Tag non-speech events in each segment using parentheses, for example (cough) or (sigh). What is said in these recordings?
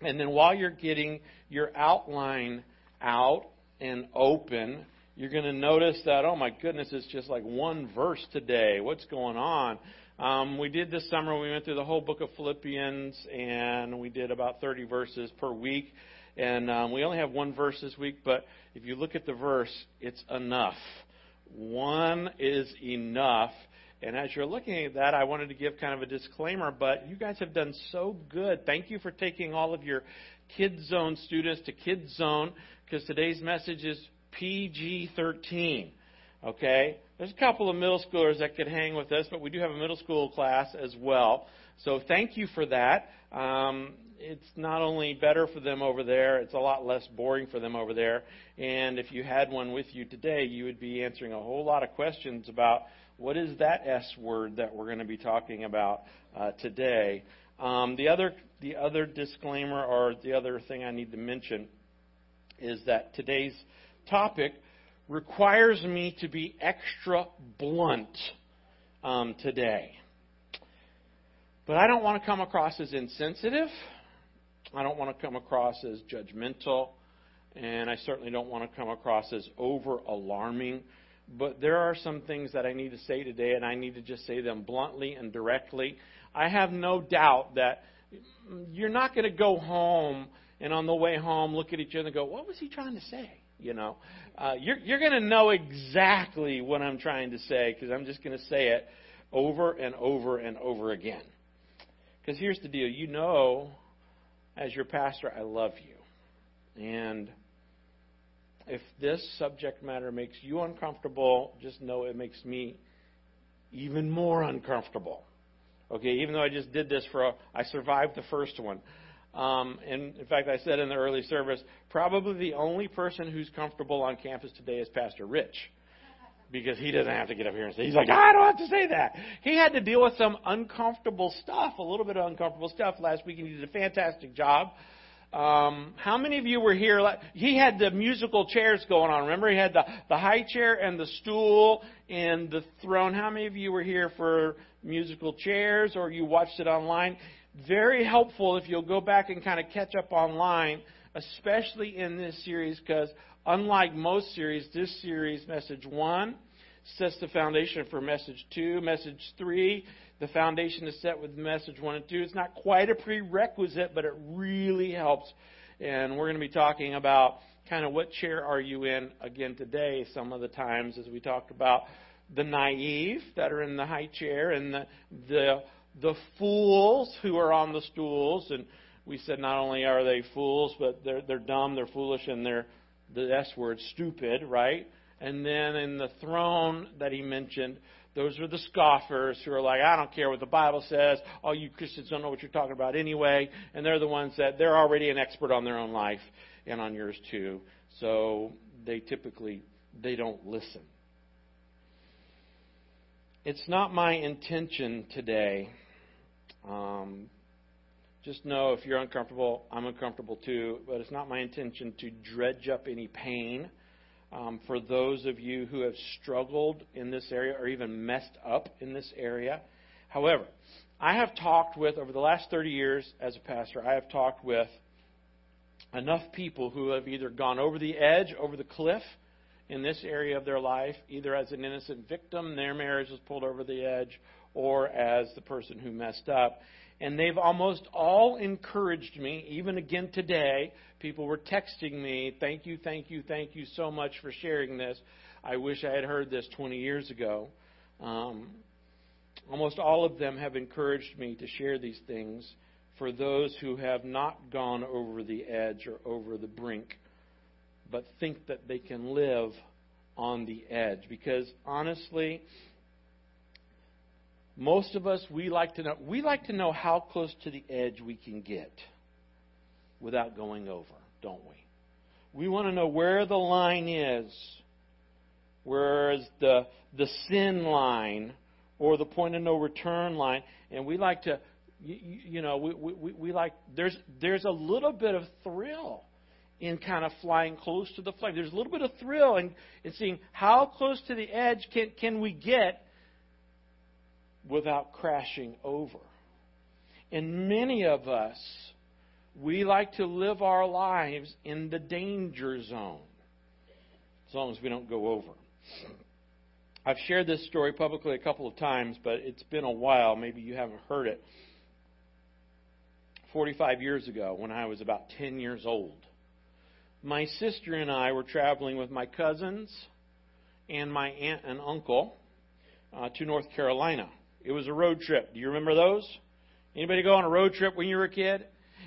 And then while you're getting your outline out and open, you're going to notice that, oh my goodness, it's just like one verse today. What's going on? Um, we did this summer, we went through the whole book of Philippians, and we did about 30 verses per week. And um, we only have one verse this week, but if you look at the verse, it's enough. One is enough. And as you're looking at that, I wanted to give kind of a disclaimer, but you guys have done so good. Thank you for taking all of your Kids Zone students to Kids Zone, because today's message is PG 13. Okay? There's a couple of middle schoolers that could hang with us, but we do have a middle school class as well. So thank you for that. Um, it's not only better for them over there, it's a lot less boring for them over there. And if you had one with you today, you would be answering a whole lot of questions about what is that S word that we're going to be talking about uh, today. Um, the other the other disclaimer or the other thing I need to mention is that today's topic requires me to be extra blunt um, today. But I don't want to come across as insensitive. I don't want to come across as judgmental. And I certainly don't want to come across as over alarming. But there are some things that I need to say today, and I need to just say them bluntly and directly. I have no doubt that you're not going to go home and on the way home look at each other and go, What was he trying to say? You know, uh, you're, you're going to know exactly what I'm trying to say because I'm just going to say it over and over and over again. Because here's the deal you know, as your pastor, I love you. And if this subject matter makes you uncomfortable, just know it makes me even more uncomfortable. Okay, even though I just did this for a, I survived the first one. Um, and in fact, I said in the early service, probably the only person who's comfortable on campus today is Pastor Rich. Because he doesn't have to get up here and say, he's like, I don't have to say that. He had to deal with some uncomfortable stuff, a little bit of uncomfortable stuff last week, and he did a fantastic job. Um, how many of you were here? He had the musical chairs going on. Remember, he had the, the high chair and the stool and the throne. How many of you were here for musical chairs or you watched it online? very helpful if you'll go back and kind of catch up online, especially in this series, because unlike most series, this series, message one, sets the foundation for message two. Message three, the foundation is set with message one and two. It's not quite a prerequisite, but it really helps. And we're going to be talking about kind of what chair are you in again today, some of the times, as we talked about the naive that are in the high chair and the, the the fools who are on the stools. And we said not only are they fools, but they're, they're dumb, they're foolish, and they're, the S word, stupid, right? And then in the throne that he mentioned, those are the scoffers who are like, I don't care what the Bible says. All you Christians don't know what you're talking about anyway. And they're the ones that they're already an expert on their own life and on yours too. So they typically they don't listen. It's not my intention today um, just know if you're uncomfortable, I'm uncomfortable too, but it's not my intention to dredge up any pain. Um, for those of you who have struggled in this area or even messed up in this area. However, I have talked with, over the last 30 years as a pastor, I have talked with enough people who have either gone over the edge, over the cliff in this area of their life, either as an innocent victim, their marriage was pulled over the edge, or as the person who messed up. And they've almost all encouraged me, even again today. People were texting me, Thank you, thank you, thank you so much for sharing this. I wish I had heard this 20 years ago. Um, almost all of them have encouraged me to share these things for those who have not gone over the edge or over the brink, but think that they can live on the edge. Because honestly, most of us we like to know we like to know how close to the edge we can get without going over, don't we? We want to know where the line is. Where is the the sin line or the point of no return line, and we like to, you, you know, we, we, we like there's there's a little bit of thrill in kind of flying close to the flame. There's a little bit of thrill in, in seeing how close to the edge can can we get without crashing over. And many of us, we like to live our lives in the danger zone, as long as we don't go over. I've shared this story publicly a couple of times, but it's been a while. Maybe you haven't heard it. 45 years ago, when I was about 10 years old, my sister and I were traveling with my cousins and my aunt and uncle uh, to North Carolina. It was a road trip. Do you remember those? Anybody go on a road trip when you were a kid?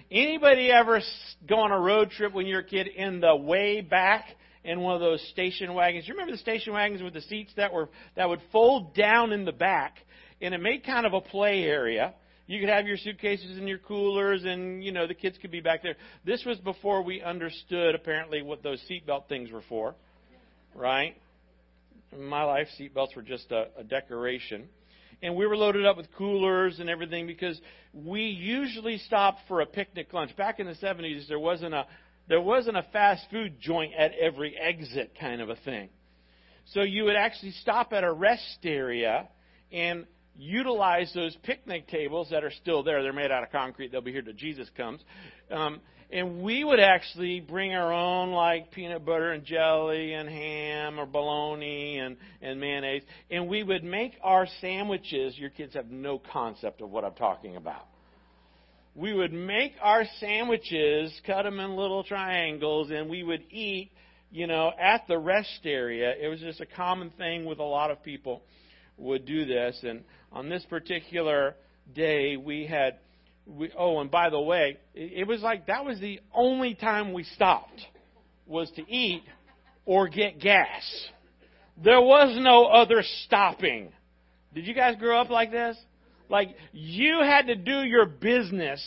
Anybody ever go on a road trip when you were a kid in the way back in one of those station wagons. You remember the station wagons with the seats that were that would fold down in the back, and it made kind of a play area. You could have your suitcases and your coolers, and you know the kids could be back there. This was before we understood apparently what those seatbelt things were for, right? In my life, seatbelts were just a, a decoration. And we were loaded up with coolers and everything because we usually stopped for a picnic lunch. Back in the 70s, there wasn't a there wasn't a fast food joint at every exit kind of a thing. So you would actually stop at a rest area and utilize those picnic tables that are still there. They're made out of concrete. They'll be here till Jesus comes. Um, and we would actually bring our own like peanut butter and jelly and ham or bologna and, and mayonnaise. And we would make our sandwiches. Your kids have no concept of what I'm talking about we would make our sandwiches, cut them in little triangles, and we would eat, you know, at the rest area. It was just a common thing with a lot of people would do this. And on this particular day, we had, we, oh, and by the way, it, it was like that was the only time we stopped was to eat or get gas. There was no other stopping. Did you guys grow up like this? Like you had to do your business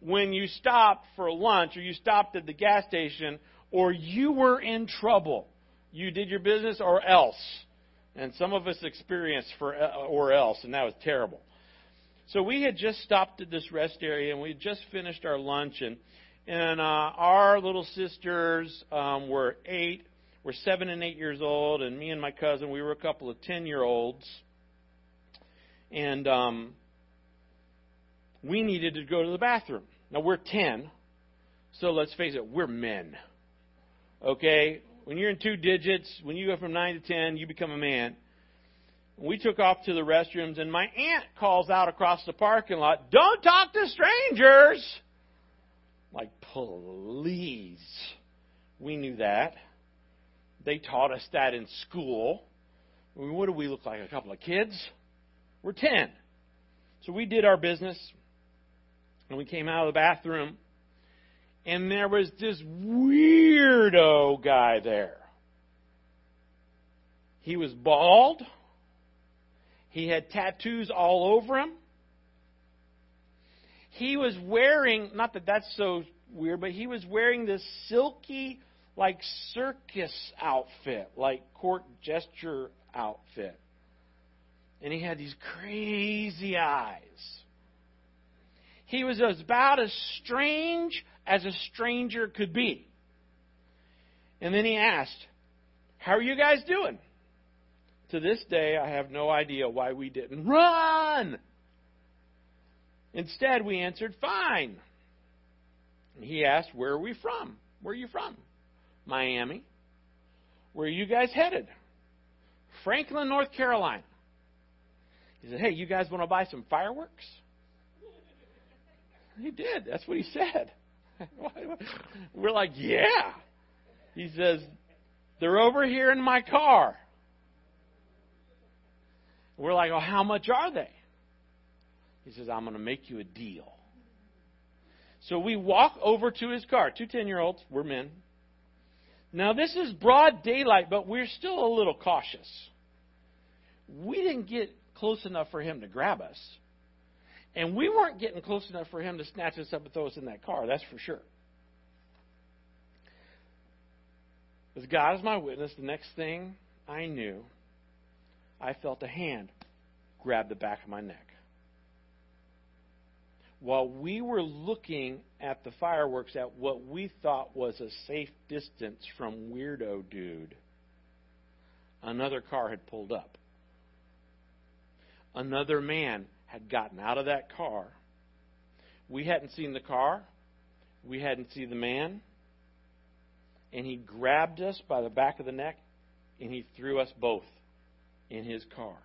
when you stopped for lunch or you stopped at the gas station or you were in trouble. You did your business or else. And some of us experienced for or else, and that was terrible. So we had just stopped at this rest area, and we had just finished our lunch, and and uh, our little sisters um, were eight, were seven and eight years old, and me and my cousin, we were a couple of ten year olds. And um, we needed to go to the bathroom. Now, we're 10, so let's face it, we're men. Okay? When you're in two digits, when you go from 9 to 10, you become a man. We took off to the restrooms, and my aunt calls out across the parking lot, Don't talk to strangers! Like, please. We knew that. They taught us that in school. I mean, what do we look like? A couple of kids? We're 10. So we did our business, and we came out of the bathroom, and there was this weirdo guy there. He was bald. He had tattoos all over him. He was wearing, not that that's so weird, but he was wearing this silky, like circus outfit, like court gesture outfit and he had these crazy eyes. He was about as strange as a stranger could be. And then he asked, How are you guys doing? To this day, I have no idea why we didn't run. Instead, we answered, Fine. He asked, Where are we from? Where are you from? Miami. Where are you guys headed? Franklin, North Carolina. He said, Hey, you guys want to buy some fireworks? He did. That's what he said. (laughs) We're like, Yeah. He says, They're over here in my car. We're like, Oh, how much are they? He says, I'm going to make you a deal. So we walk over to his car. Two 10 year olds, we're men. Now, this is broad daylight, but we're still a little cautious. We didn't get close enough for him to grab us. And we weren't getting close enough for him to snatch us up and throw us in that car, that's for sure. As God is my witness, the next thing I knew, I felt a hand grab the back of my neck. While we were looking at the fireworks at what we thought was a safe distance from Weirdo Dude, another car had pulled up another man had gotten out of that car. We hadn't seen the car. we hadn't seen the man, and he grabbed us by the back of the neck, and he threw us both in his car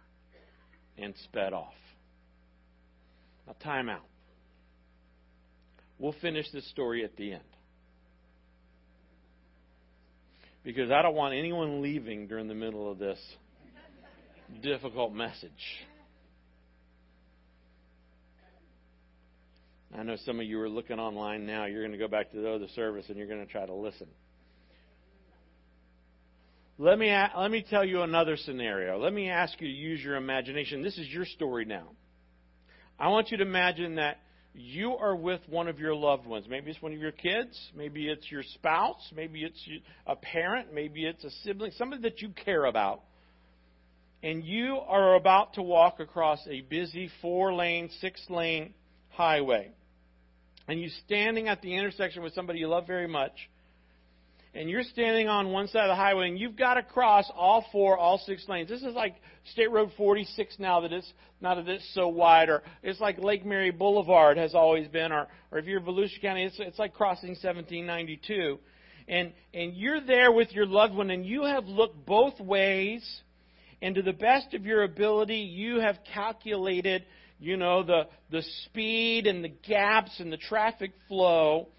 and sped off. Now, time out. We'll finish this story at the end. Because I don't want anyone leaving during the middle of this difficult message. I know some of you are looking online now. You're going to go back to the other service and you're going to try to listen. Let me, let me tell you another scenario. Let me ask you to use your imagination. This is your story now. I want you to imagine that you are with one of your loved ones. Maybe it's one of your kids. Maybe it's your spouse. Maybe it's a parent. Maybe it's a sibling, somebody that you care about. And you are about to walk across a busy four lane, six lane highway and you're standing at the intersection with somebody you love very much, and you're standing on one side of the highway, and you've got to cross all four, all six lanes. This is like State Road 46 now that it's not that it's so wide, or it's like Lake Mary Boulevard has always been, or or if you're Volusia County, it's it's like crossing 1792, and and you're there with your loved one, and you have looked both ways, and to the best of your ability, you have calculated you know, the, the speed and the gaps and the traffic flow.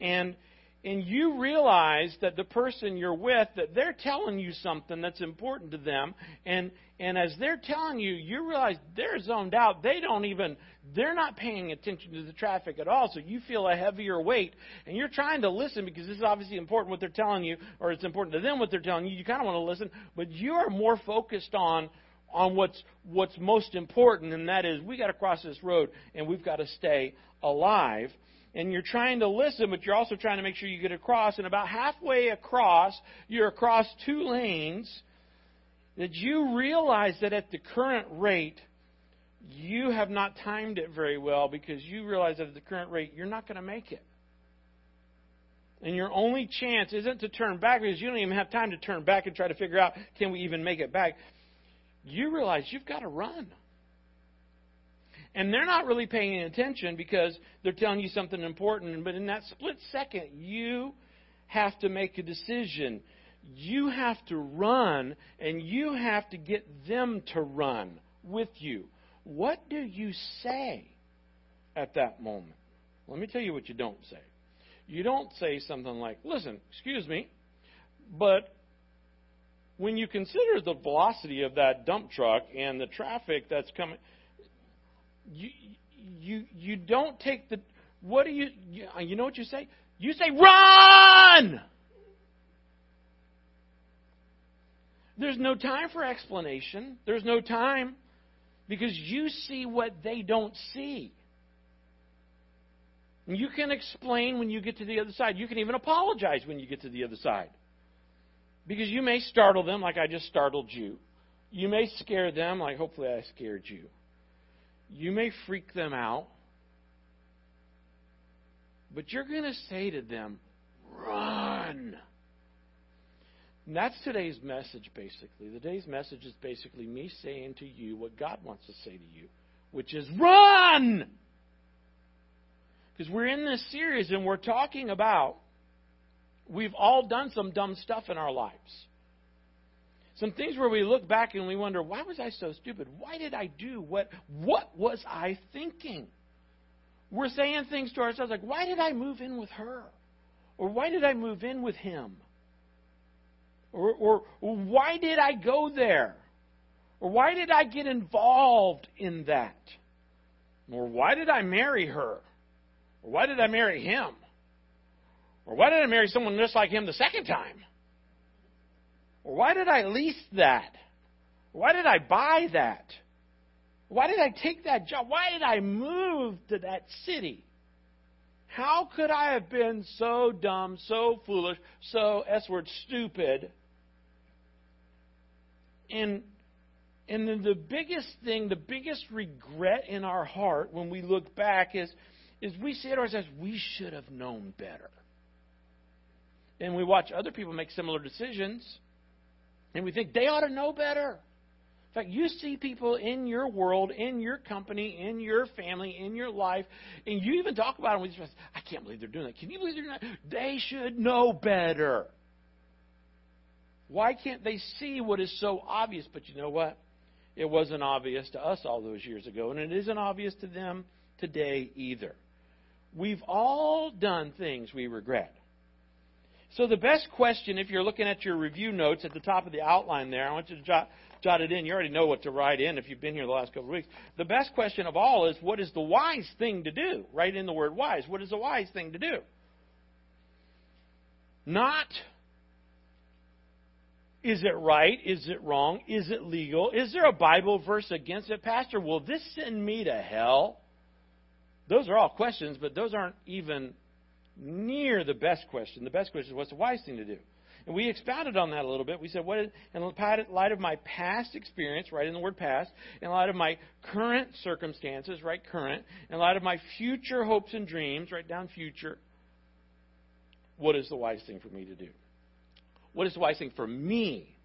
And, and you realize that the person you're with, that they're telling you something that's important to them. And, and as they're telling you, you realize they're zoned out. They don't even, they're not paying attention to the traffic at all. So you feel a heavier weight. And you're trying to listen because this is obviously important what they're telling you, or it's important to them what they're telling you. You kind of want to listen, but you are more focused on on what's what's most important, and that is we got to cross this road and we've got to stay alive. And you're trying to listen, but you're also trying to make sure you get across. And about halfway across, you're across two lanes. That you realize that at the current rate, you have not timed it very well because you realize that at the current rate, you're not going to make it. And your only chance isn't to turn back because you don't even have time to turn back and try to figure out can we even make it back you realize you've got to run. And they're not really paying attention because they're telling you something important. But in that split second, you have to make a decision. You have to run, and you have to get them to run with you. What do you say at that moment? Let me tell you what you don't say. You don't say something like, listen, excuse me, but when you consider the velocity of that dump truck and the traffic that's coming, you you you don't take the what do you you, uh, you know what you say? You say run. There's no time for explanation. There's no time because you see what they don't see. And You can explain when you get to the other side. You can even apologize when you get to the other side. Because you may startle them like I just startled you. You may scare them like hopefully I scared you. You may freak them out. But you're going to say to them, run. And that's today's message, basically. Today's message is basically me saying to you what God wants to say to you, which is run! Because we're in this series and we're talking about We've all done some dumb stuff in our lives. Some things where we look back and we wonder, why was I so stupid? Why did I do what what was I thinking? We're saying things to ourselves like, why did I move in with her? Or why did I move in with him? Or, or, why did I go there? Or why did I get involved in that? Or why did I marry her? Or why did I marry him? Or why did I marry someone just like him the second time? Or why did I lease that? Why did I buy that? Why did I take that job? Why did I move to that city? How could I have been so dumb, so foolish, so S word stupid? And and then the biggest thing, the biggest regret in our heart when we look back is is we say to ourselves, we should have known better and we watch other people make similar decisions, and we think they ought to know better. In fact, you see people in your world, in your company, in your family, in your life, and you even talk about them with your. I can't believe they're doing that. Can you believe they're not? They should know better. Why can't they see what is so obvious? But you know what? It wasn't obvious to us all those years ago, and it isn't obvious to them today either. We've all done things we regret. So, the best question, if you're looking at your review notes at the top of the outline there, I want you to jot, jot it in. You already know what to write in if you've been here the last couple of weeks. The best question of all is what is the wise thing to do? Write in the word wise. What is the wise thing to do? Not is it right? Is it wrong? Is it legal? Is there a Bible verse against it? Pastor, will this send me to hell? Those are all questions, but those aren't even near the best question. The best question is what's the wise thing to do? And we expounded on that a little bit. We said, what is, in light of my past experience, write in the word past, in light of my current circumstances, write, current, in light of my future hopes and dreams, write down future, what is the wise thing for me to do? What is the wise thing for me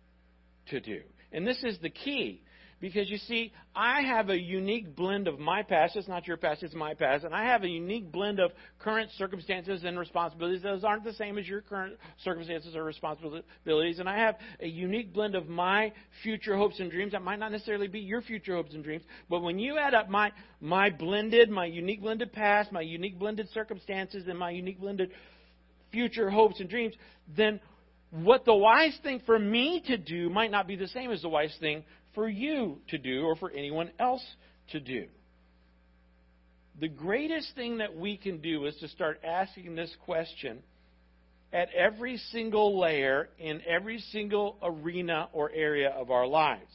to do? And this is the key. Because you see, I have a unique blend of my past. It's not your past, it's my past. And I have a unique blend of current circumstances and responsibilities. Those aren't the same as your current circumstances or responsibilities. And I have a unique blend of my future hopes and dreams. That might not necessarily be your future hopes and dreams. But when you add up my, my blended, my unique blended past, my unique blended circumstances, and my unique blended future hopes and dreams, then what the wise thing for me to do might not be the same as the wise thing for you to do or for anyone else to do. The greatest thing that we can do is to start asking this question at every single layer in every single arena or area of our lives.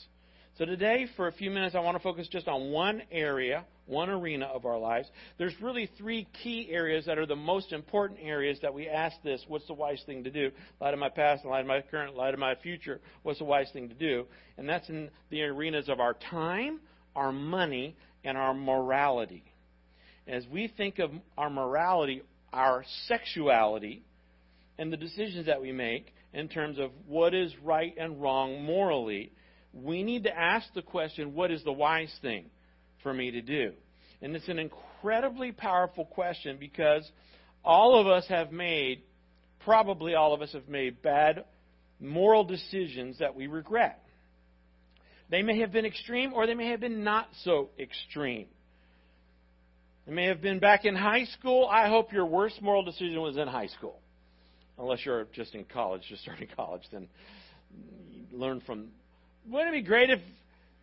So today, for a few minutes, I want to focus just on one area one arena of our lives. There's really three key areas that are the most important areas that we ask this what's the wise thing to do? Light of my past, light of my current, light of my future, what's the wise thing to do? And that's in the arenas of our time, our money, and our morality. As we think of our morality, our sexuality, and the decisions that we make in terms of what is right and wrong morally, we need to ask the question what is the wise thing? for me to do? And it's an incredibly powerful question because all of us have made, probably all of us have made bad moral decisions that we regret. They may have been extreme or they may have been not so extreme. It may have been back in high school. I hope your worst moral decision was in high school. Unless you're just in college, just starting (laughs) college, then learn from. Wouldn't it be great if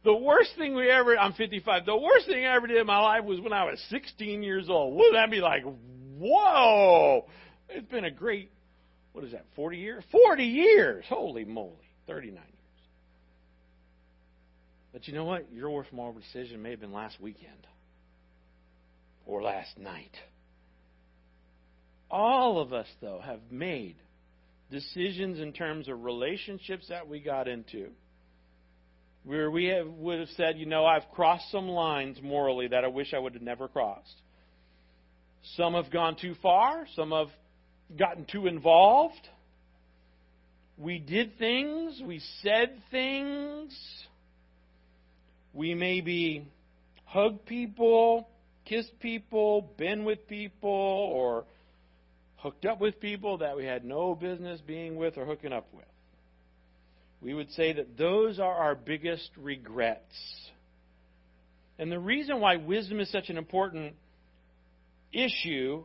the worst thing we ever, I'm 55, the worst thing I ever did in my life was when I was 16 years old. Wouldn't that be like, whoa? It's been a great, what is that, 40 years? 40 years! Holy moly. 39 years. But you know what? Your worst moral decision may have been last weekend or last night. All of us, though, have made decisions in terms of relationships that we got into where we have, would have said, you know, I've crossed some lines morally that I wish I would have never crossed. Some have gone too far, some have gotten too involved. We did things, we said things. We maybe hugged people, kissed people, been with people, or hooked up with people that we had no business being with or hooking up with we would say that those are our biggest regrets. And the reason why wisdom is such an important issue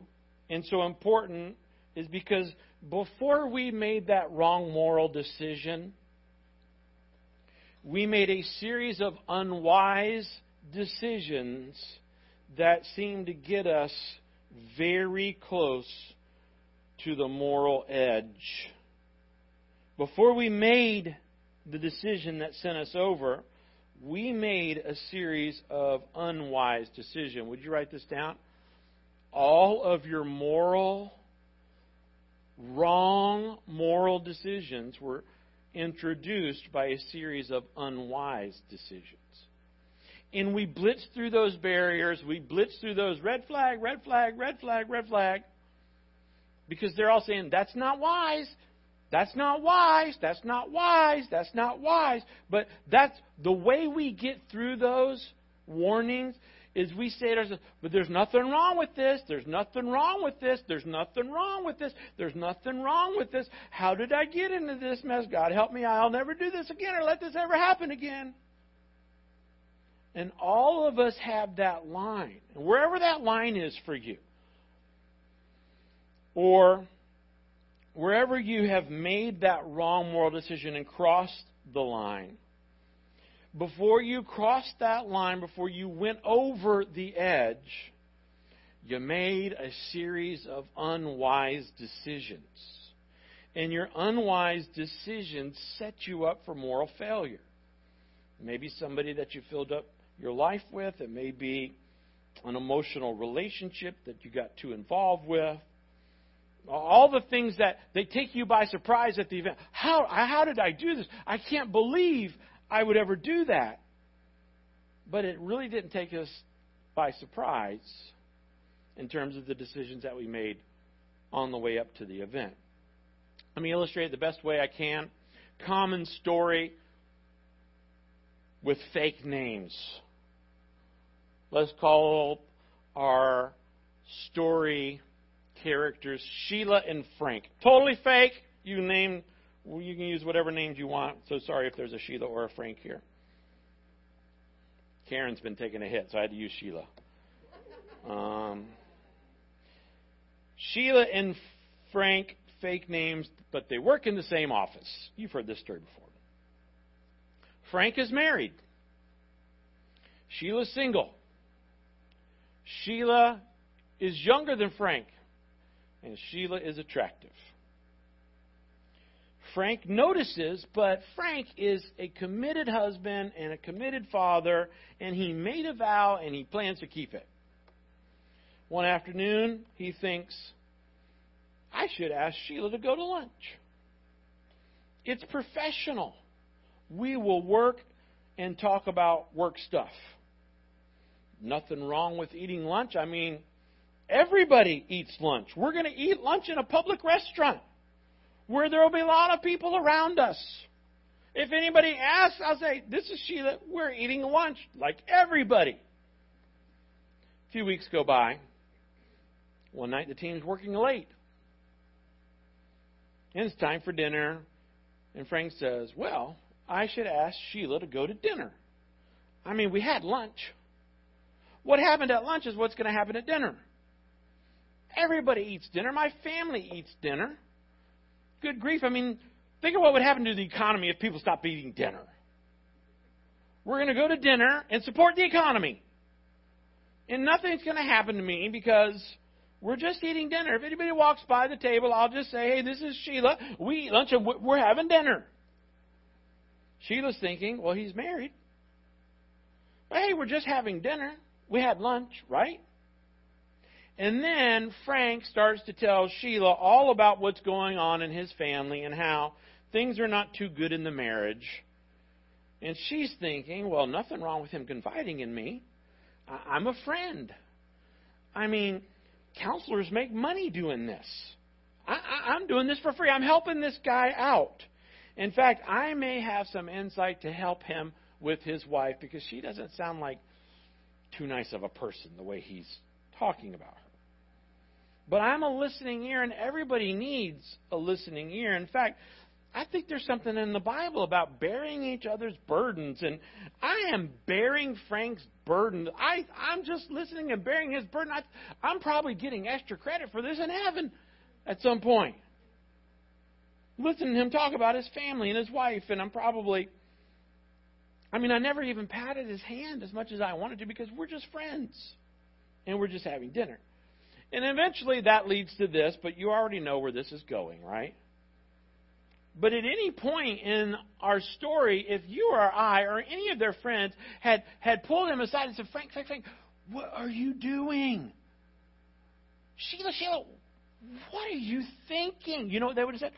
and so important is because before we made that wrong moral decision, we made a series of unwise decisions that seemed to get us very close to the moral edge. Before we made the decision that sent us over, we made a series of unwise decisions. Would you write this down? All of your moral, wrong moral decisions were introduced by a series of unwise decisions. And we blitzed through those barriers. We blitzed through those red flag, red flag, red flag, red flag. Because they're all saying, that's not wise. That's not wise. That's not wise. That's not wise. But that's the way we get through those warnings is we say to ourselves, but there's nothing wrong with this. There's nothing wrong with this. There's nothing wrong with this. There's nothing wrong with this. How did I get into this mess? God help me. I'll never do this again or let this ever happen again. And all of us have that line. And wherever that line is for you, or wherever you have made that wrong moral decision and crossed the line, before you crossed that line, before you went over the edge, you made a series of unwise decisions. And your unwise decisions set you up for moral failure. Maybe somebody that you filled up your life with, it may be an emotional relationship that you got too involved with. All the things that they take you by surprise at the event. How, how did I do this? I can't believe I would ever do that. But it really didn't take us by surprise in terms of the decisions that we made on the way up to the event. Let me illustrate it the best way I can. Common story with fake names. Let's call our story characters Sheila and Frank. Totally fake. You name you can use whatever names you want. So sorry if there's a Sheila or a Frank here. Karen's been taking a hit, so I had to use Sheila. Um, Sheila and Frank, fake names, but they work in the same office. You've heard this story before. Frank is married. Sheila's single. Sheila is younger than Frank, and Sheila is attractive. Frank notices, but Frank is a committed husband and a committed father, and he made a vow and he plans to keep it. One afternoon, he thinks, I should ask Sheila to go to lunch. It's professional. We will work and talk about work stuff. Nothing wrong with eating lunch. I mean, everybody eats lunch. We're going to eat lunch in a public restaurant where there will be a lot of people around us. If anybody asks, I'll say, This is Sheila. We're eating lunch like everybody. A few weeks go by. One night the team's working late. And it's time for dinner. And Frank says, Well, I should ask Sheila to go to dinner. I mean, we had lunch. What happened at lunch is what's going to happen at dinner. Everybody eats dinner. My family eats dinner good grief. I mean, think of what would happen to the economy if people stopped eating dinner. We're going to go to dinner and support the economy. And nothing's going to happen to me because we're just eating dinner. If anybody walks by the table, I'll just say, hey, this is Sheila. We eat lunch and we're having dinner. Sheila's thinking, well, he's married. But hey, we're just having dinner. We had lunch, right? And then Frank starts to tell Sheila all about what's going on in his family and how things are not too good in the marriage. And she's thinking, well, nothing wrong with him confiding in me. I'm a friend. I mean, counselors make money doing this. I, am doing this for free. I'm helping this guy out. In fact, I may have some insight to help him with his wife because she doesn't sound like too nice of a person the way he's talking about her. But I'm a listening ear, and everybody needs a listening ear. In fact, I think there's something in the Bible about bearing each other's burdens, and I am bearing Frank's burden. I, I'm just listening and bearing his burden. I, I'm probably getting extra credit for this in heaven at some point. Listening to him talk about his family and his wife, and I'm probably. I mean, I never even patted his hand as much as I wanted to because we're just friends. And we're just having dinner. And eventually that leads to this, but you already know where this is going, right? But at any point in our story, if you or I or any of their friends had, had pulled him aside and said, Frank, Frank, Frank, what are you doing? Sheila, Sheila, what are you thinking? You know what they would have said?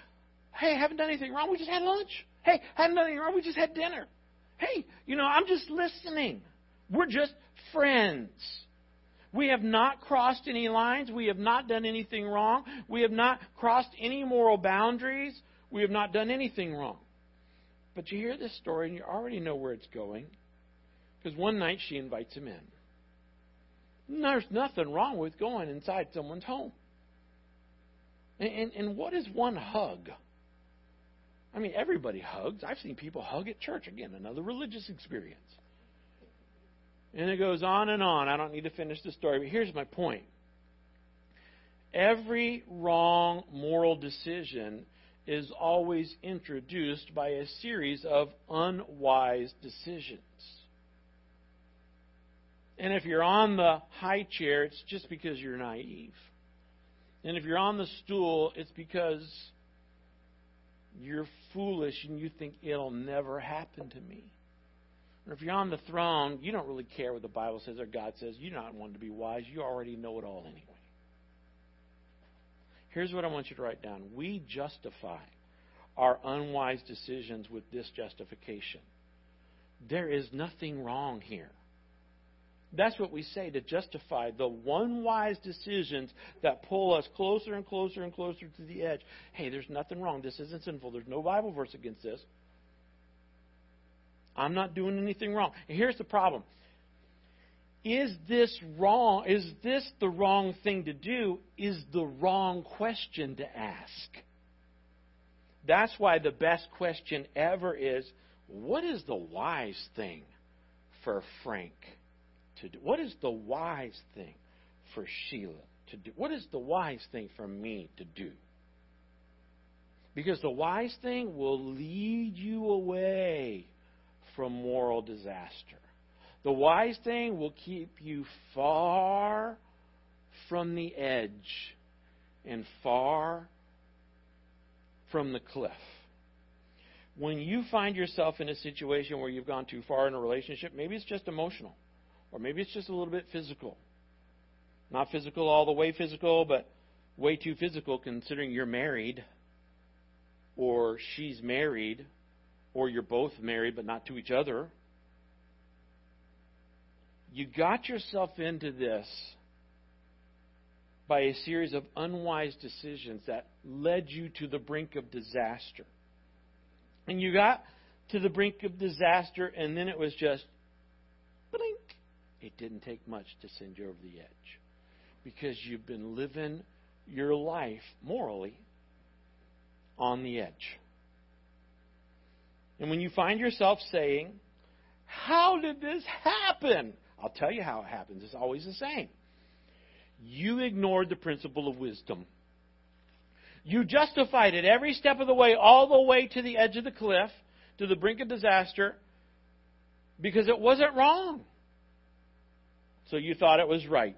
Hey, I haven't done anything wrong. We just had lunch. Hey, I haven't done anything wrong. We just had dinner. Hey, you know, I'm just listening. We're just friends. We have not crossed any lines. We have not done anything wrong. We have not crossed any moral boundaries. We have not done anything wrong. But you hear this story and you already know where it's going. Because one night she invites him in. There's nothing wrong with going inside someone's home. And, and, and what is one hug? I mean, everybody hugs. I've seen people hug at church. Again, another religious experience. And it goes on and on. I don't need to finish the story, but here's my point. Every wrong moral decision is always introduced by a series of unwise decisions. And if you're on the high chair, it's just because you're naive. And if you're on the stool, it's because you're foolish and you think it'll never happen to me. Or if you're on the throne, you don't really care what the Bible says or God says. You're not one to be wise. You already know it all anyway. Here's what I want you to write down. We justify our unwise decisions with this justification. There is nothing wrong here. That's what we say to justify the one wise decisions that pull us closer and closer and closer to the edge. Hey, there's nothing wrong. This isn't sinful. There's no Bible verse against this. I'm not doing anything wrong. And here's the problem. Is this wrong? Is this the wrong thing to do? Is the wrong question to ask. That's why the best question ever is what is the wise thing for Frank? to do? What is the wise thing for Sheila to do? What is the wise thing for me to do? Because the wise thing will lead you away from moral disaster. The wise thing will keep you far from the edge and far from the cliff. When you find yourself in a situation where you've gone too far in a relationship, maybe it's just emotional. Or maybe it's just a little bit physical. Not physical all the way physical, but way too physical considering you're married, or she's married, or you're both married but not to each other. You got yourself into this by a series of unwise decisions that led you to the brink of disaster. And you got to the brink of disaster, and then it was just blink. It didn't take much to send you over the edge because you've been living your life morally on the edge. And when you find yourself saying, How did this happen? I'll tell you how it happens. It's always the same. You ignored the principle of wisdom. You justified it every step of the way, all the way to the edge of the cliff, to the brink of disaster, because it wasn't wrong. So you thought it was right.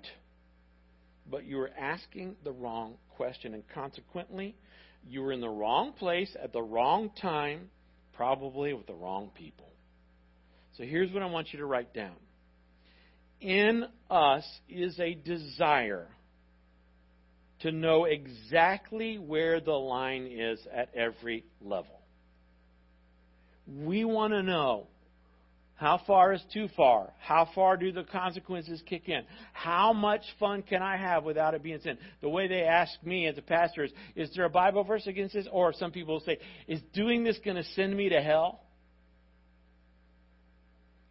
But you were asking the wrong question. And consequently, you were in the wrong place at the wrong time, probably with the wrong people. So here's what I want you to write down. In us is a desire to know exactly where the line is at every level. We want to know how far is too far? How far do the consequences kick in? How much fun can I have without it being sin? The way they ask me as a pastor is, is there a Bible verse against this? Or some people will say, is doing this going to send me to hell?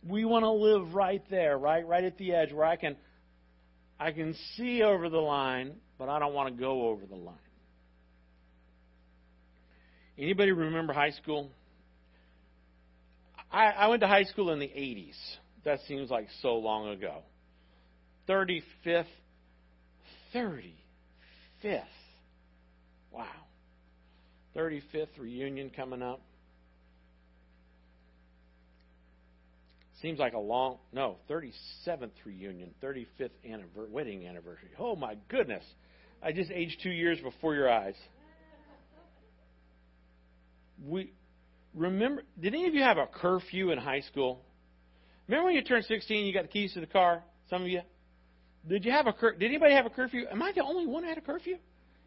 We want to live right there, right, right at the edge where I can, I can see over the line, but I don't want to go over the line. Anybody remember high school? I, I went to high school in the 80s. That seems like so long ago. 35th, 35th. Wow. 35th reunion coming up. Seems like a long, no, 37th reunion, 35th anniversary, wedding anniversary. Oh my goodness. I just aged two years before your eyes. We, remember, did any of you have a curfew in high school? Remember when you turned 16, you got the keys to the car? Some of you. Did you have a cur- Did anybody have a curfew? Am I the only one who had a curfew?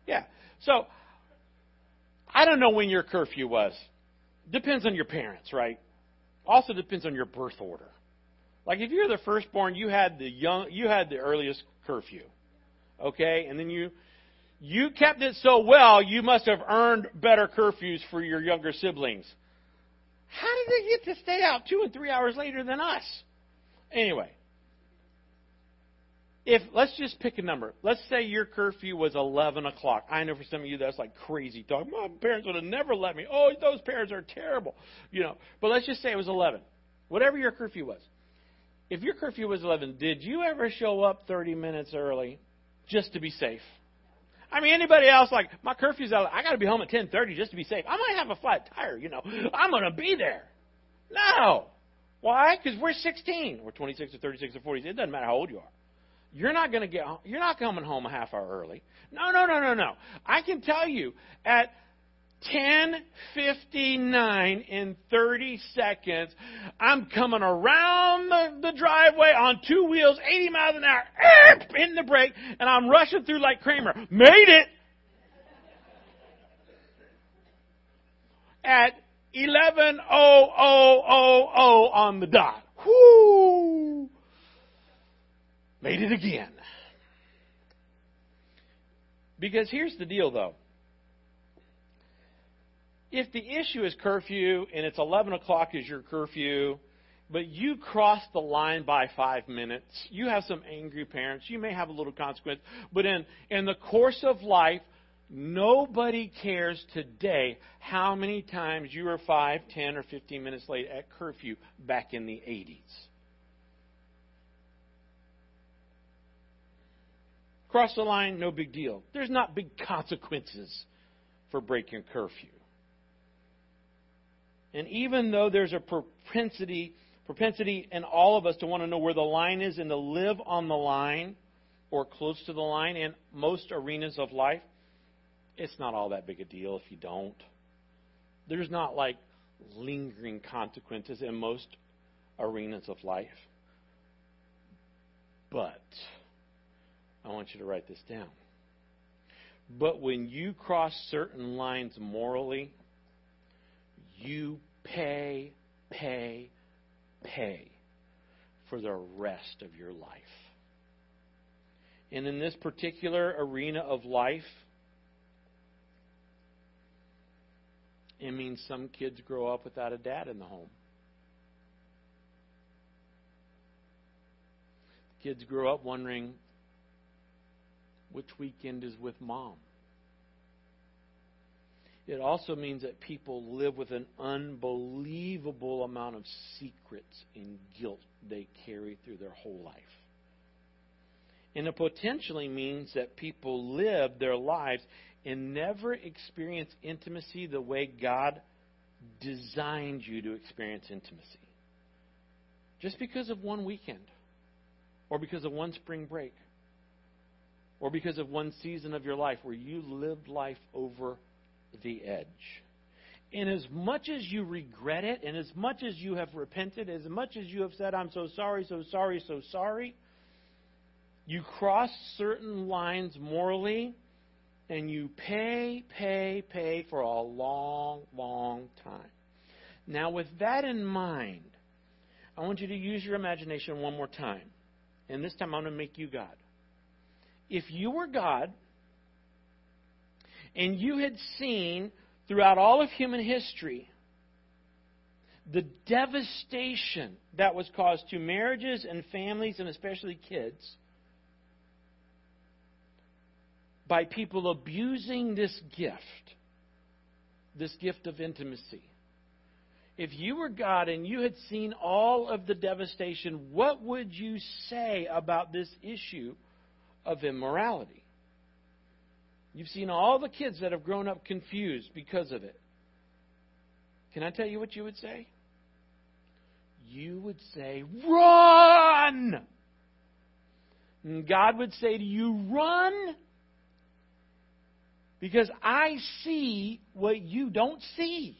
Yeah. So I don't know when your curfew was. Depends on your parents, right? Also depends on your birth order. Like if you're the firstborn, you had the young, you had the earliest curfew, okay, and then you You kept it so well, you must have earned better curfews for your younger siblings. How did they get to stay out two and three hours later than us? Anyway, if let's just pick a number. Let's say your curfew was 11 o'clock. I know for some of you that's like crazy talk. My parents would have never let me. Oh, those parents are terrible, you know. But let's just say it was 11. Whatever your curfew was. If your curfew was 11, did you ever show up 30 minutes early just to be safe? I mean, anybody else like my curfew's out. I got to be home at 10:30 just to be safe. I might have a flat tire, you know. I'm going to be there. No. Why? Because we're 16 or 26 or 36 or 40. It doesn't matter how old you are. You're not going to get. You're not coming home a half hour early. No, no, no, no, no. I can tell you at 10:59 in 30 seconds. I'm coming around the, the driveway on two wheels, 80 miles an hour, in the brake, and I'm rushing through like Kramer. Made it at 11:00 on the dot. Whoo! Made it again. Because here's the deal, though if the issue is curfew and it's 11 o'clock is your curfew, but you cross the line by five minutes, you have some angry parents, you may have a little consequence, but in, in the course of life, nobody cares today how many times you were 5, 10, or 15 minutes late at curfew back in the 80s. Cross the line, no big deal. There's not big consequences for breaking curfew. And even though there's a propensity, propensity in all of us to want to know where the line is and to live on the line or close to the line in most arenas of life, it's not all that big a deal if you don't. There's not like lingering consequences in most arenas of life. But I want you to write this down. But when you cross certain lines morally, you pay, pay, pay for the rest of your life. And in this particular arena of life, it means some kids grow up without a dad in the home. Kids grow up wondering which weekend is with mom. It also means that people live with an unbelievable amount of secrets and guilt they carry through their whole life. And it potentially means that people live their lives and never experience intimacy the way God designed you to experience intimacy. Just because of one weekend, or because of one spring break, or because of one season of your life where you lived life over the edge. And as much as you regret it, and as much as you have repented, as much as you have said, I'm so sorry, so sorry, so sorry, you cross certain lines morally, and you pay, pay, pay for a long, long time. Now, with that in mind, I want you to use your imagination one more time. And this time I'm going to make you God. If you were God, and you had seen throughout all of human history the devastation that was caused to marriages and families and especially kids by people abusing this gift, this gift of intimacy. If you were God and you had seen all of the devastation, what would you say about this issue of immorality? You've seen all the kids that have grown up confused because of it. Can I tell you what you would say? You would say, Run! And God would say to you, Run! Because I see what you don't see.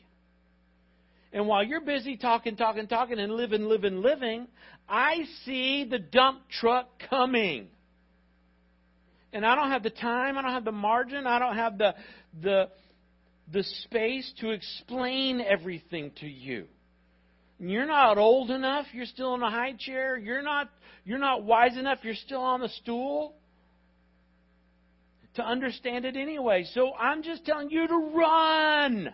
And while you're busy talking, talking, talking, and living, living, living, I see the dump truck coming and I don't have the time, I don't have the margin, I don't have the the the space to explain everything to you. You're not old enough, you're still in a high chair, you're not you're not wise enough, you're still on the stool. to understand it anyway. So I'm just telling you to run.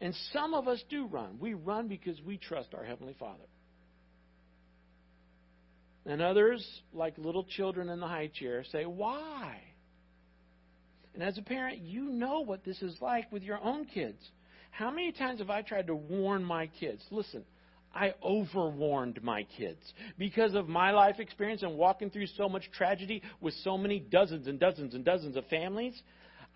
And some of us do run. We run because we trust our Heavenly Father. And others, like little children in the high chair, say, Why? And as a parent, you know what this is like with your own kids. How many times have I tried to warn my kids? Listen, I overwarned my kids because of my life experience and walking through so much tragedy with so many dozens and dozens and dozens of families.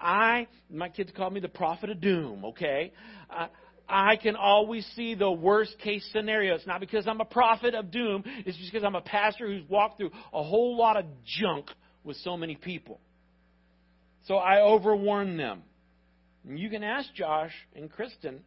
I, my kids call me the prophet of doom, okay? Uh, I can always see the worst case scenario. It's not because I'm a prophet of doom, it's just because I'm a pastor who's walked through a whole lot of junk with so many people. So I overwarn them. And you can ask Josh and Kristen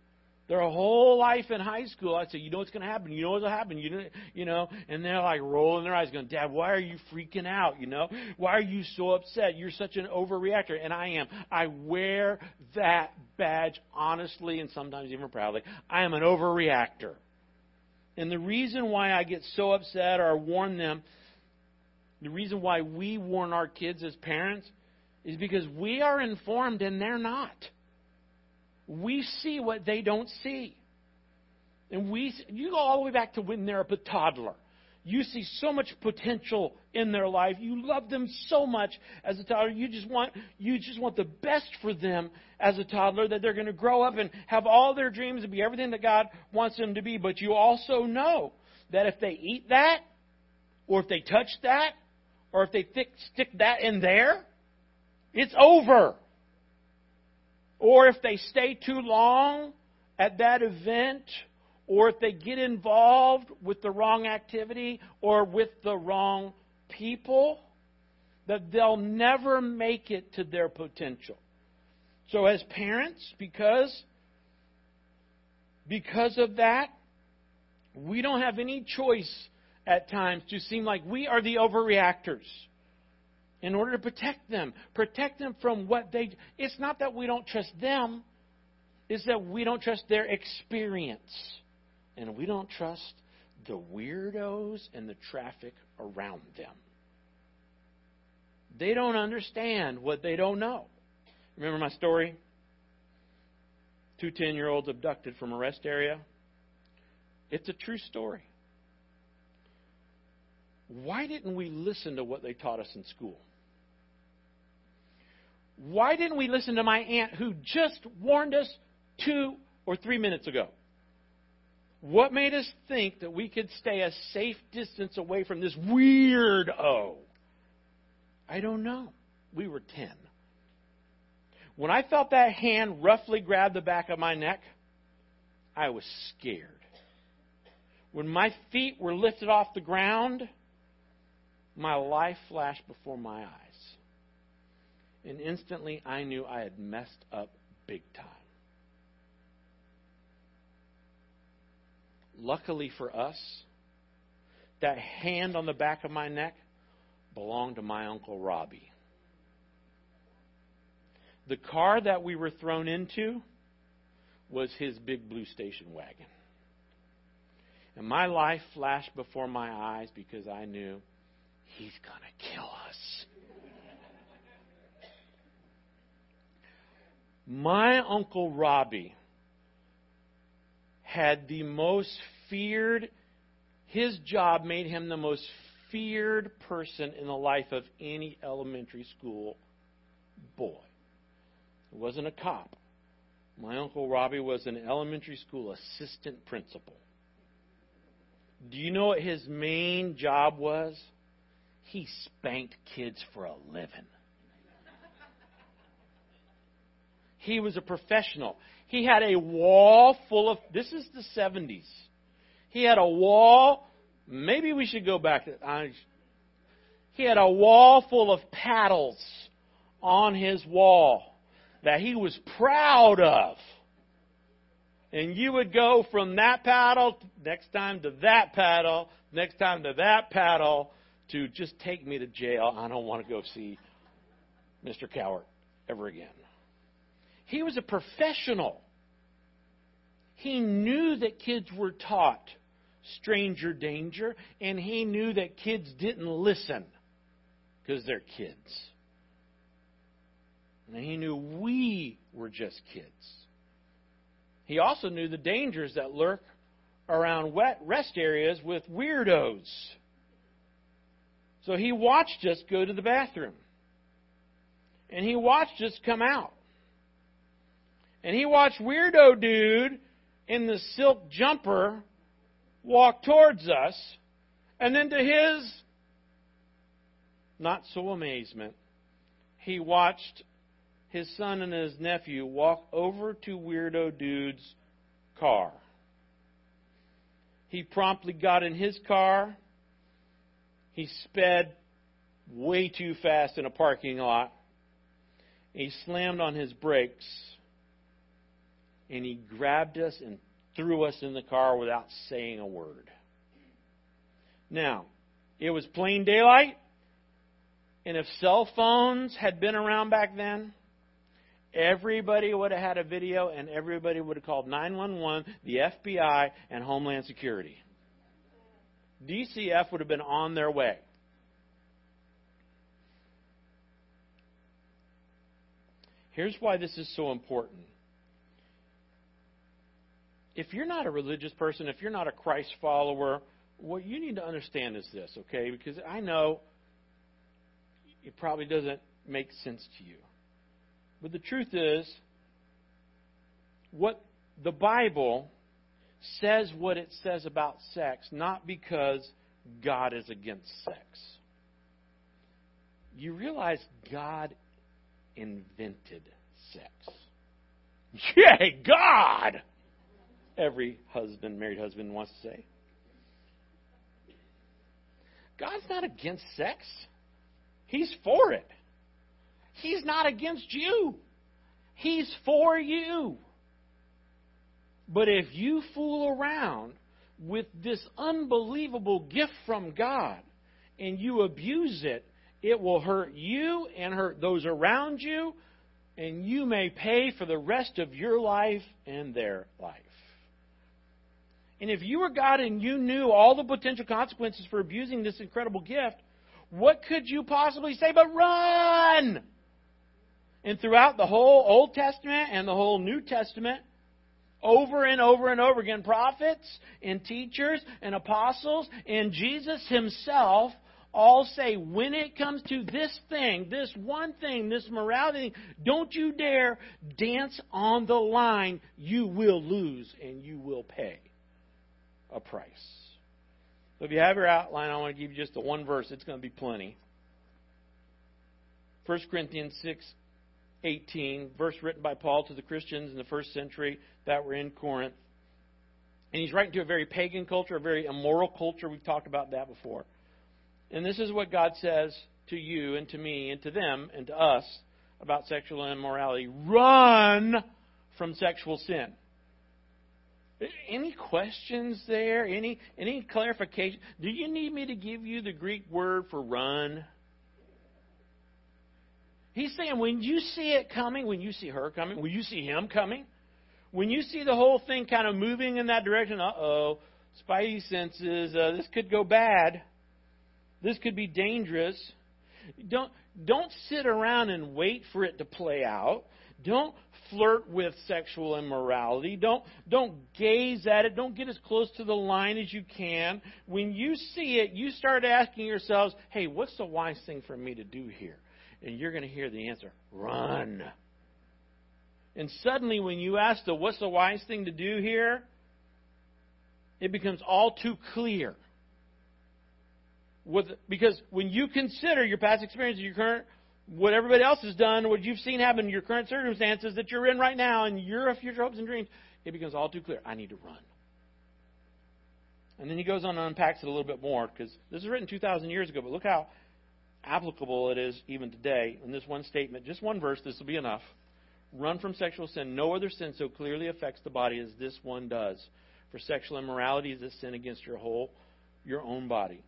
their whole life in high school. I'd say, you know what's going to happen. You know what's going to happen. You know, you know, and they're like rolling their eyes, going, Dad, why are you freaking out? You know, why are you so upset? You're such an overreactor, and I am. I wear that badge honestly and sometimes even proudly. I am an overreactor. And the reason why I get so upset or warn them, the reason why we warn our kids as parents is because we are informed and they're not. We see what they don't see. And we, you go all the way back to when they're a toddler. You see so much potential in their life. You love them so much as a toddler. You just want, you just want the best for them as a toddler that they're going to grow up and have all their dreams and be everything that God wants them to be. But you also know that if they eat that, or if they touch that, or if they stick that in there, it's over. Or if they stay too long at that event, or if they get involved with the wrong activity or with the wrong people, that they'll never make it to their potential. So as parents, because because of that, we don't have any choice at times to seem like we are the overreactors in order to protect them. Protect them from what they. It's not that we don't trust them, it's that we don't trust their experience. And we don't trust the weirdos and the traffic around them. They don't understand what they don't know. Remember my story? Two 10 year olds abducted from a rest area. It's a true story. Why didn't we listen to what they taught us in school? Why didn't we listen to my aunt who just warned us two or three minutes ago? What made us think that we could stay a safe distance away from this weirdo? I don't know. We were 10. When I felt that hand roughly grab the back of my neck, I was scared. When my feet were lifted off the ground, my life flashed before my eyes. And instantly I knew I had messed up big time. Luckily for us, that hand on the back of my neck belonged to my Uncle Robbie. The car that we were thrown into was his big blue station wagon. And my life flashed before my eyes because I knew he's going to kill us. My Uncle Robbie had the most feared, his job made him the most feared person in the life of any elementary school boy. He wasn't a cop. My Uncle Robbie was an elementary school assistant principal. Do you know what his main job was? He spanked kids for a living. He was a professional. He had a wall full of, this is the 70s. He had a wall, maybe we should go back to, he had a wall full of paddles on his wall that he was proud of. And you would go from that paddle, next time to that paddle, next time to that paddle, to just take me to jail. I don't want to go see Mr. Cowart ever again. He was a professional. He knew that kids were taught stranger danger, and he knew that kids didn't listen because they're kids. And he knew we were just kids. He also knew the dangers that lurk around wet rest areas with weirdos. So he watched us go to the bathroom. And he watched us come out. And he watched weirdo dude in the silk jumper walk towards us. And then to his not so amazement, he watched his son and his nephew walk over to weirdo dude's car. He promptly got in his car. He sped way too fast in a parking lot. He slammed on his brakes and he grabbed us and threw us in the car without saying a word. Now, it was plain daylight, and if cell phones had been around back then, everybody would have had a video and everybody would have called 911, the FBI, and Homeland Security. DCF would have been on their way. Here's why this is so important. If you're not a religious person, if you're not a Christ follower, what you need to understand is this, okay? Because I know it probably doesn't make sense to you. But the truth is, what the Bible says what it says about sex, not because God is against sex. You realize God invented sex. (laughs) Yay, God! Every husband, married husband, wants to say. God's not against sex. He's for it. He's not against you. He's for you. But if you fool around with this unbelievable gift from God and you abuse it, it will hurt you and hurt those around you, and you may pay for the rest of your life and their life. And if you were God and you knew all the potential consequences for abusing this incredible gift, what could you possibly say but run? And throughout the whole Old Testament and the whole New Testament, over and over and over again, prophets and teachers and apostles and Jesus himself all say, when it comes to this thing, this one thing, this morality, don't you dare dance on the line. You will lose and you will pay a price. So if you have your outline, I want to give you just the one verse. It's going to be plenty. 1 Corinthians 6, 18, verse written by Paul to the Christians in the first century that were in Corinth. And he's writing to a very pagan culture, a very immoral culture. We've talked about that before. And this is what God says to you and to me and to them and to us about sexual immorality. Run from sexual sin. Any questions there? Any any clarification? Do you need me to give you the Greek word for run? He's saying when you see it coming, when you see her coming, when you see him coming, when you see the whole thing kind of moving in that direction, uh oh, spidey senses, uh, this could go bad. This could be dangerous. Don't don't sit around and wait for it to play out. Don't flirt with sexual immorality. Don't, don't gaze at it. Don't get as close to the line as you can. When you see it, you start asking yourselves, hey, what's the wise thing for me to do here? And you're going to hear the answer run. And suddenly, when you ask the what's the wise thing to do here, it becomes all too clear. With, because when you consider your past experience your current what everybody else has done, what you've seen happen in your current circumstances that you're in right now, and your future hopes and dreams, it becomes all too clear. I need to run. And then he goes on and unpacks it a little bit more because this was written 2,000 years ago, but look how applicable it is even today. In this one statement, just one verse, this will be enough. Run from sexual sin. No other sin so clearly affects the body as this one does. For sexual immorality is a sin against your whole, your own body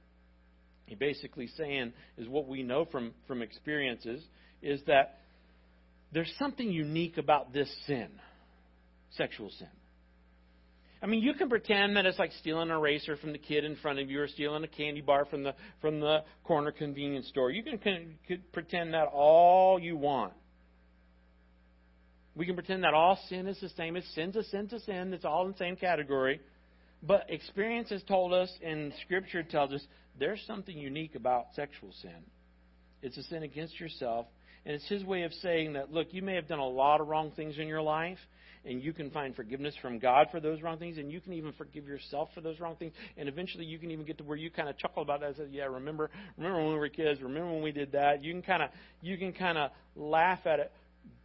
he basically saying is what we know from, from experiences is that there's something unique about this sin, sexual sin. I mean, you can pretend that it's like stealing an eraser from the kid in front of you or stealing a candy bar from the from the corner convenience store. You can, can, can pretend that all you want. We can pretend that all sin is the same. It's sin to sin to sin. It's all in the same category. But experience has told us, and Scripture tells us, there's something unique about sexual sin. It's a sin against yourself. And it's His way of saying that, look, you may have done a lot of wrong things in your life, and you can find forgiveness from God for those wrong things, and you can even forgive yourself for those wrong things, and eventually you can even get to where you kind of chuckle about it. I said, "Yeah, remember, remember when we were kids? Remember when we did that?" You can kind of, you can kind of laugh at it,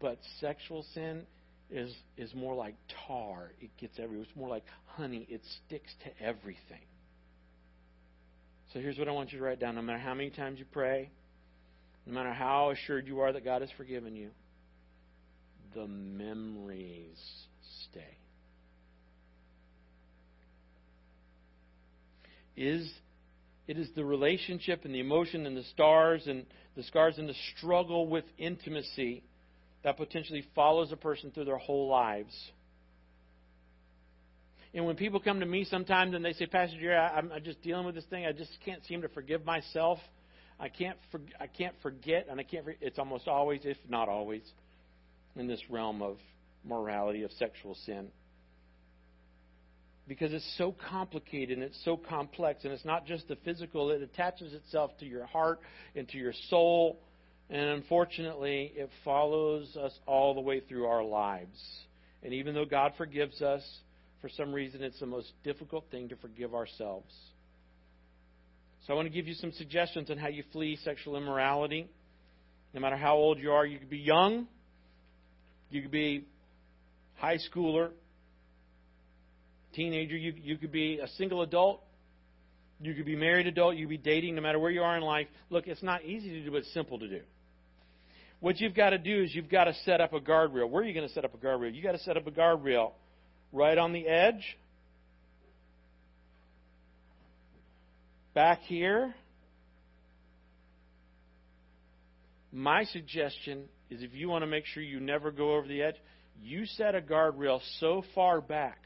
but sexual sin is is more like tar. It gets everywhere. It's more like honey. It sticks to everything. So here's what I want you to write down. No matter how many times you pray, no matter how assured you are that God has forgiven you, the memories stay. Is it is the relationship and the emotion and the stars and the scars and the struggle with intimacy that potentially follows a person through their whole lives. And when people come to me sometimes and they say, Pastor Jerry, I'm just dealing with this thing. I just can't seem to forgive myself. I can't, for, I can't forget, and I can't. It's almost always, if not always, in this realm of morality of sexual sin. Because it's so complicated and it's so complex, and it's not just the physical, it attaches itself to your heart and to your soul and unfortunately, it follows us all the way through our lives. And even though God forgives us, for some reason it's the most difficult thing to forgive ourselves. So I want to give you some suggestions on how you flee sexual immorality. No matter how old you are, you could be young, you could be high schooler, teenager, you, you could be a single adult, you could be married adult, you could be dating, no matter where you are in life. Look, it's not easy to do, but it's simple to do. What you've got to do is you've got to set up a guardrail. Where are you going to set up a guardrail? You've got to set up a guardrail right on the edge, back here. My suggestion is if you want to make sure you never go over the edge, you set a guardrail so far back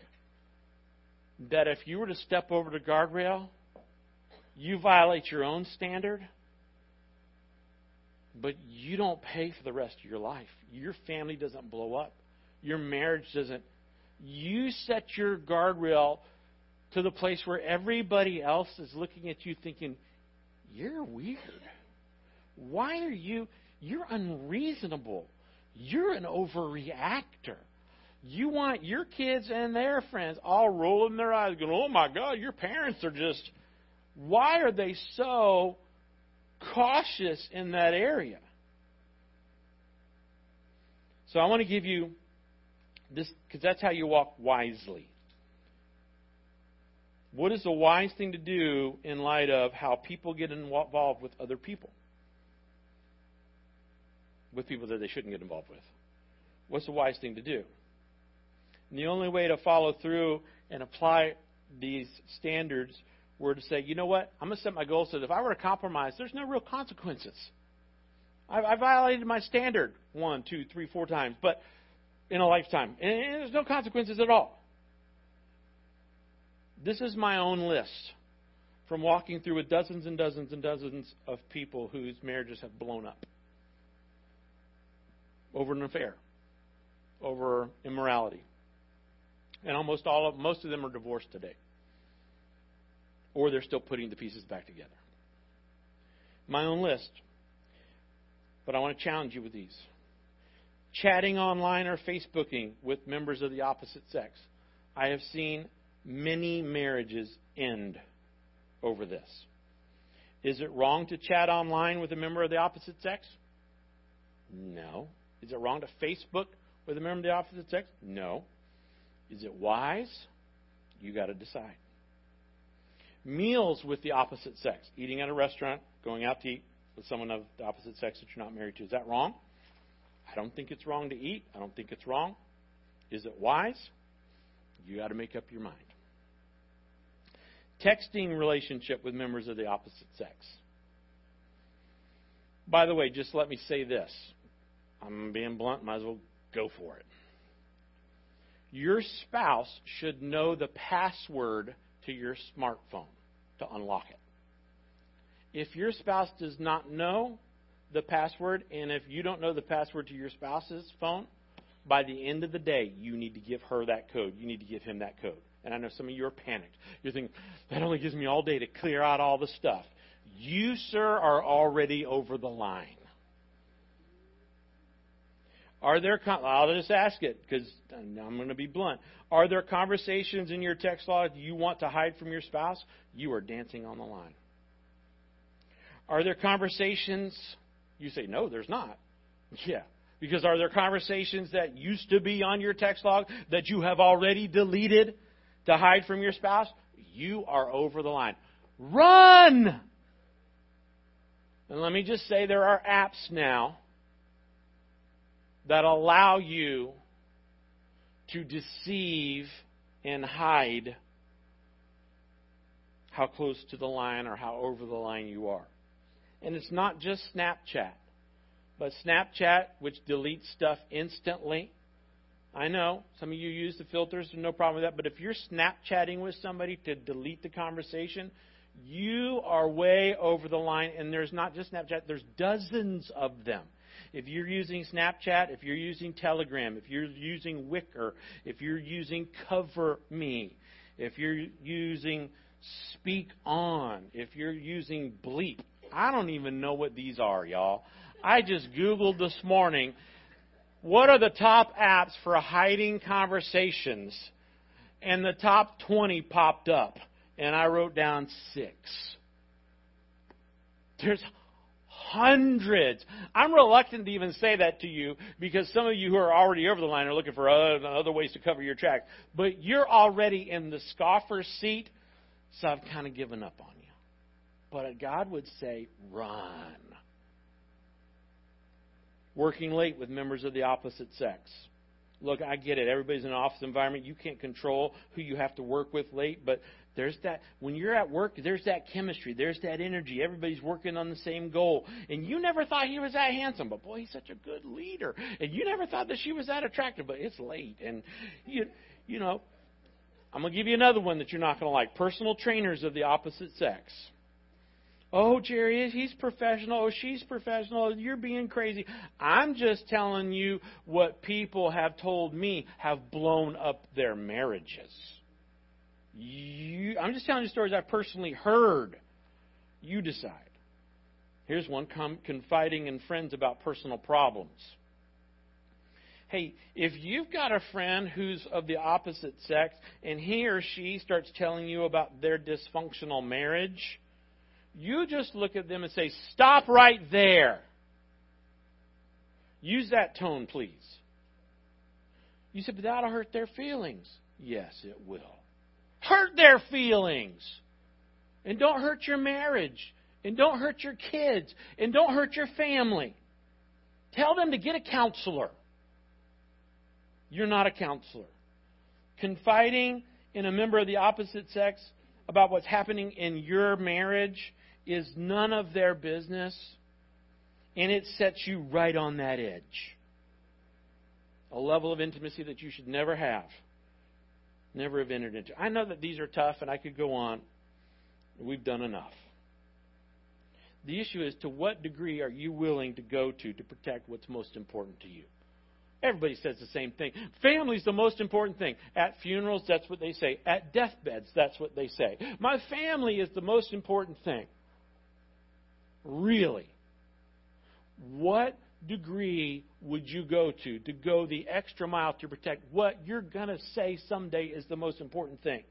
that if you were to step over the guardrail, you violate your own standard but you don't pay for the rest of your life. Your family doesn't blow up. Your marriage doesn't. You set your guardrail to the place where everybody else is looking at you thinking, You're weird. Why are you? You're unreasonable. You're an overreactor. You want your kids and their friends all rolling their eyes, going, Oh my God, your parents are just. Why are they so cautious in that area. So I want to give you this because that's how you walk wisely. What is the wise thing to do in light of how people get involved with other people? With people that they shouldn't get involved with. What's the wise thing to do? And the only way to follow through and apply these standards were to say, you know what, I'm going to set my goal so that if I were to compromise, there's no real consequences. I, I violated my standard one, two, three, four times, but in a lifetime, and, and there's no consequences at all. This is my own list from walking through with dozens and dozens and dozens of people whose marriages have blown up over an affair, over immorality. And almost all of most of them are divorced today or they're still putting the pieces back together. My own list, but I want to challenge you with these. Chatting online or Facebooking with members of the opposite sex. I have seen many marriages end over this. Is it wrong to chat online with a member of the opposite sex? No. Is it wrong to Facebook with a member of the opposite sex? No. Is it wise? You got to decide meals with the opposite sex, eating at a restaurant, going out to eat with someone of the opposite sex that you're not married to. Is that wrong? I don't think it's wrong to eat. I don't think it's wrong. Is it wise? You got to make up your mind. Texting relationship with members of the opposite sex. By the way, just let me say this. I'm being blunt, might as well go for it. Your spouse should know the password to your smartphone to unlock it. If your spouse does not know the password, and if you don't know the password to your spouse's phone, by the end of the day, you need to give her that code. You need to give him that code. And I know some of you are panicked. You're thinking, that only gives me all day to clear out all the stuff. You, sir, are already over the line. Are there, I'll just ask it because I'm going to be blunt. Are there conversations in your text log you want to hide from your spouse? You are dancing on the line. Are there conversations you say, no, there's not? (laughs) Yeah. Because are there conversations that used to be on your text log that you have already deleted to hide from your spouse? You are over the line. Run! And let me just say there are apps now that allow you to deceive and hide how close to the line or how over the line you are. And it's not just Snapchat, but Snapchat, which deletes stuff instantly. I know some of you use the filters, no problem with that. But if you're Snapchatting with somebody to delete the conversation, you are way over the line. And there's not just Snapchat, there's dozens of them. If you're using Snapchat, if you're using Telegram, if you're using Wickr, if you're using Cover Me, if you're using Speak On, if you're using Bleep, I don't even know what these are, y'all. I just Googled this morning what are the top apps for hiding conversations? And the top 20 popped up. And I wrote down six. There's hundreds. I'm reluctant to even say that to you because some of you who are already over the line are looking for other, other ways to cover your tracks. But you're already in the scoffer seat, so I've kind of given up on you. But God would say, run. Working late with members of the opposite sex. Look, I get it. Everybody's in an office environment. You can't control who you have to work with late, but there's that when you're at work, there's that chemistry, there's that energy. Everybody's working on the same goal. And you never thought he was that handsome, but boy, he's such a good leader. And you never thought that she was that attractive, but it's late. And you you know, I'm gonna give you another one that you're not gonna like. Personal trainers of the opposite sex. Oh, Jerry, he's professional. Oh, she's professional. You're being crazy. I'm just telling you what people have told me have blown up their marriages. You, I'm just telling you stories I've personally heard. You decide. Here's one confiding in friends about personal problems. Hey, if you've got a friend who's of the opposite sex and he or she starts telling you about their dysfunctional marriage, you just look at them and say, Stop right there. Use that tone, please. You said, But that'll hurt their feelings. Yes, it will. Hurt their feelings. And don't hurt your marriage. And don't hurt your kids. And don't hurt your family. Tell them to get a counselor. You're not a counselor. Confiding in a member of the opposite sex about what's happening in your marriage is none of their business, and it sets you right on that edge. A level of intimacy that you should never have, never have entered into. I know that these are tough, and I could go on. We've done enough. The issue is to what degree are you willing to go to to protect what's most important to you? Everybody says the same thing. Family's the most important thing. At funerals, that's what they say. At deathbeds, that's what they say. My family is the most important thing. Really? What degree would you go to to go the extra mile to protect what you're going to say someday is the most important thing?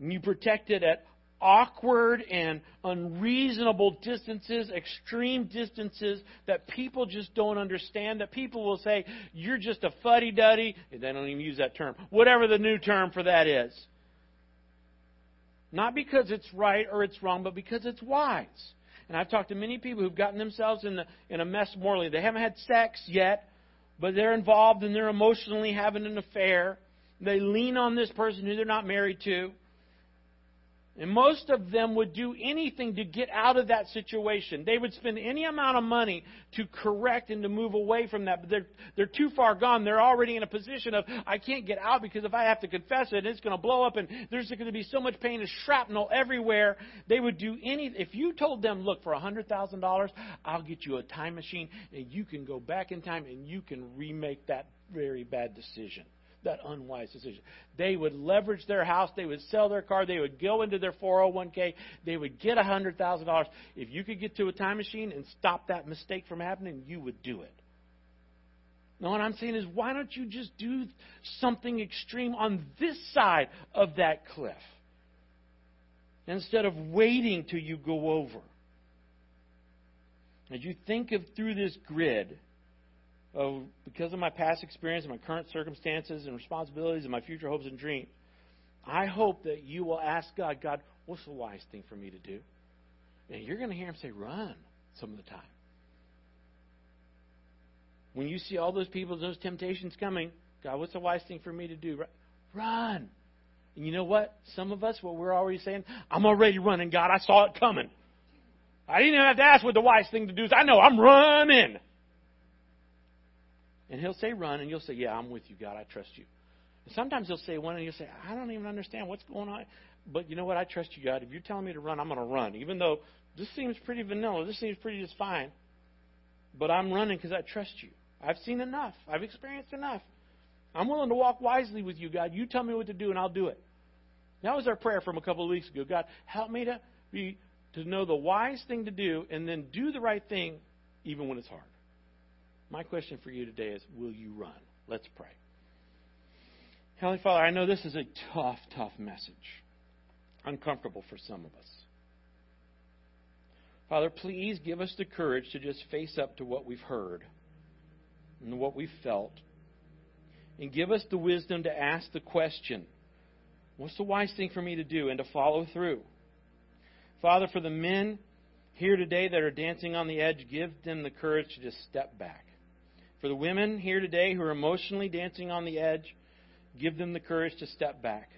And you protect it at awkward and unreasonable distances, extreme distances that people just don't understand, that people will say, you're just a fuddy duddy. They don't even use that term. Whatever the new term for that is. Not because it's right or it's wrong, but because it's wise. And I've talked to many people who've gotten themselves in, the, in a mess morally. They haven't had sex yet, but they're involved and they're emotionally having an affair. They lean on this person who they're not married to. And most of them would do anything to get out of that situation. They would spend any amount of money to correct and to move away from that. But they're, they're too far gone. They're already in a position of, I can't get out because if I have to confess it, it's going to blow up and there's going to be so much pain and shrapnel everywhere. They would do any, if you told them, look, for $100,000, I'll get you a time machine and you can go back in time and you can remake that very bad decision that unwise decision. They would leverage their house, they would sell their car, they would go into their 401k, they would get $100,000. If you could get to a time machine and stop that mistake from happening, you would do it. Now, what I'm saying is, why don't you just do something extreme on this side of that cliff instead of waiting till you go over? As you think of through this grid, of because of my past experience and my current circumstances and responsibilities and my future hopes and dreams, I hope that you will ask God, God, what's the wise thing for me to do? And you're going to hear him say, run some of the time. When you see all those people, those temptations coming, God, what's the wise thing for me to do? Run. And you know what? Some of us, what we're already saying, I'm already running, God. I saw it coming. I didn't even have to ask what the wise thing to do is. I know I'm running. And he'll say run, and you'll say, Yeah, I'm with you, God. I trust you. And sometimes he'll say one, and you'll say, I don't even understand what's going on. But you know what? I trust you, God. If you're telling me to run, I'm going to run. Even though this seems pretty vanilla, this seems pretty just fine. But I'm running because I trust you. I've seen enough. I've experienced enough. I'm willing to walk wisely with you, God. You tell me what to do, and I'll do it. That was our prayer from a couple of weeks ago. God, help me to be to know the wise thing to do, and then do the right thing, even when it's hard. My question for you today is will you run? Let's pray. Heavenly Father, I know this is a tough, tough message. Uncomfortable for some of us. Father, please give us the courage to just face up to what we've heard and what we've felt. And give us the wisdom to ask the question what's the wise thing for me to do and to follow through? Father, for the men here today that are dancing on the edge, give them the courage to just step back. For the women here today who are emotionally dancing on the edge, give them the courage to step back.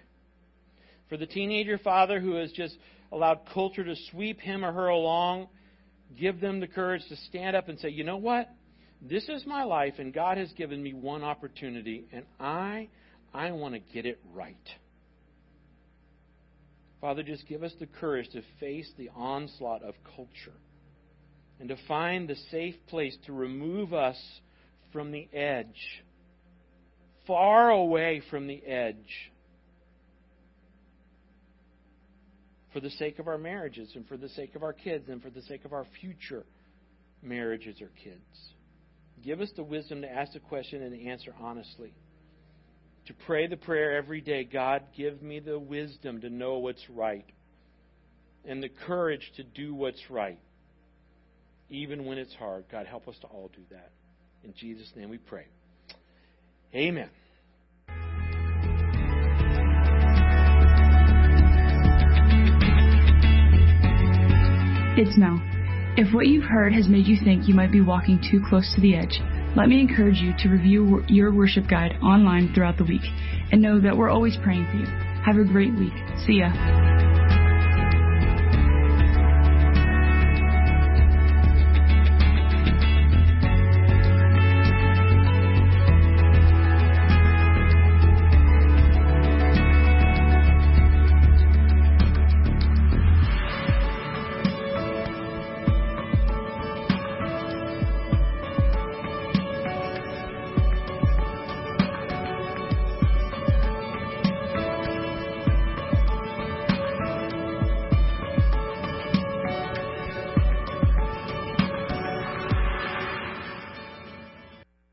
For the teenager father who has just allowed culture to sweep him or her along, give them the courage to stand up and say, you know what? This is my life, and God has given me one opportunity, and I, I want to get it right. Father, just give us the courage to face the onslaught of culture and to find the safe place to remove us from the edge, far away from the edge, for the sake of our marriages and for the sake of our kids and for the sake of our future marriages or kids. Give us the wisdom to ask the question and answer honestly. To pray the prayer every day God, give me the wisdom to know what's right and the courage to do what's right, even when it's hard. God, help us to all do that. In Jesus' name we pray. Amen. It's now. If what you've heard has made you think you might be walking too close to the edge, let me encourage you to review your worship guide online throughout the week and know that we're always praying for you. Have a great week. See ya.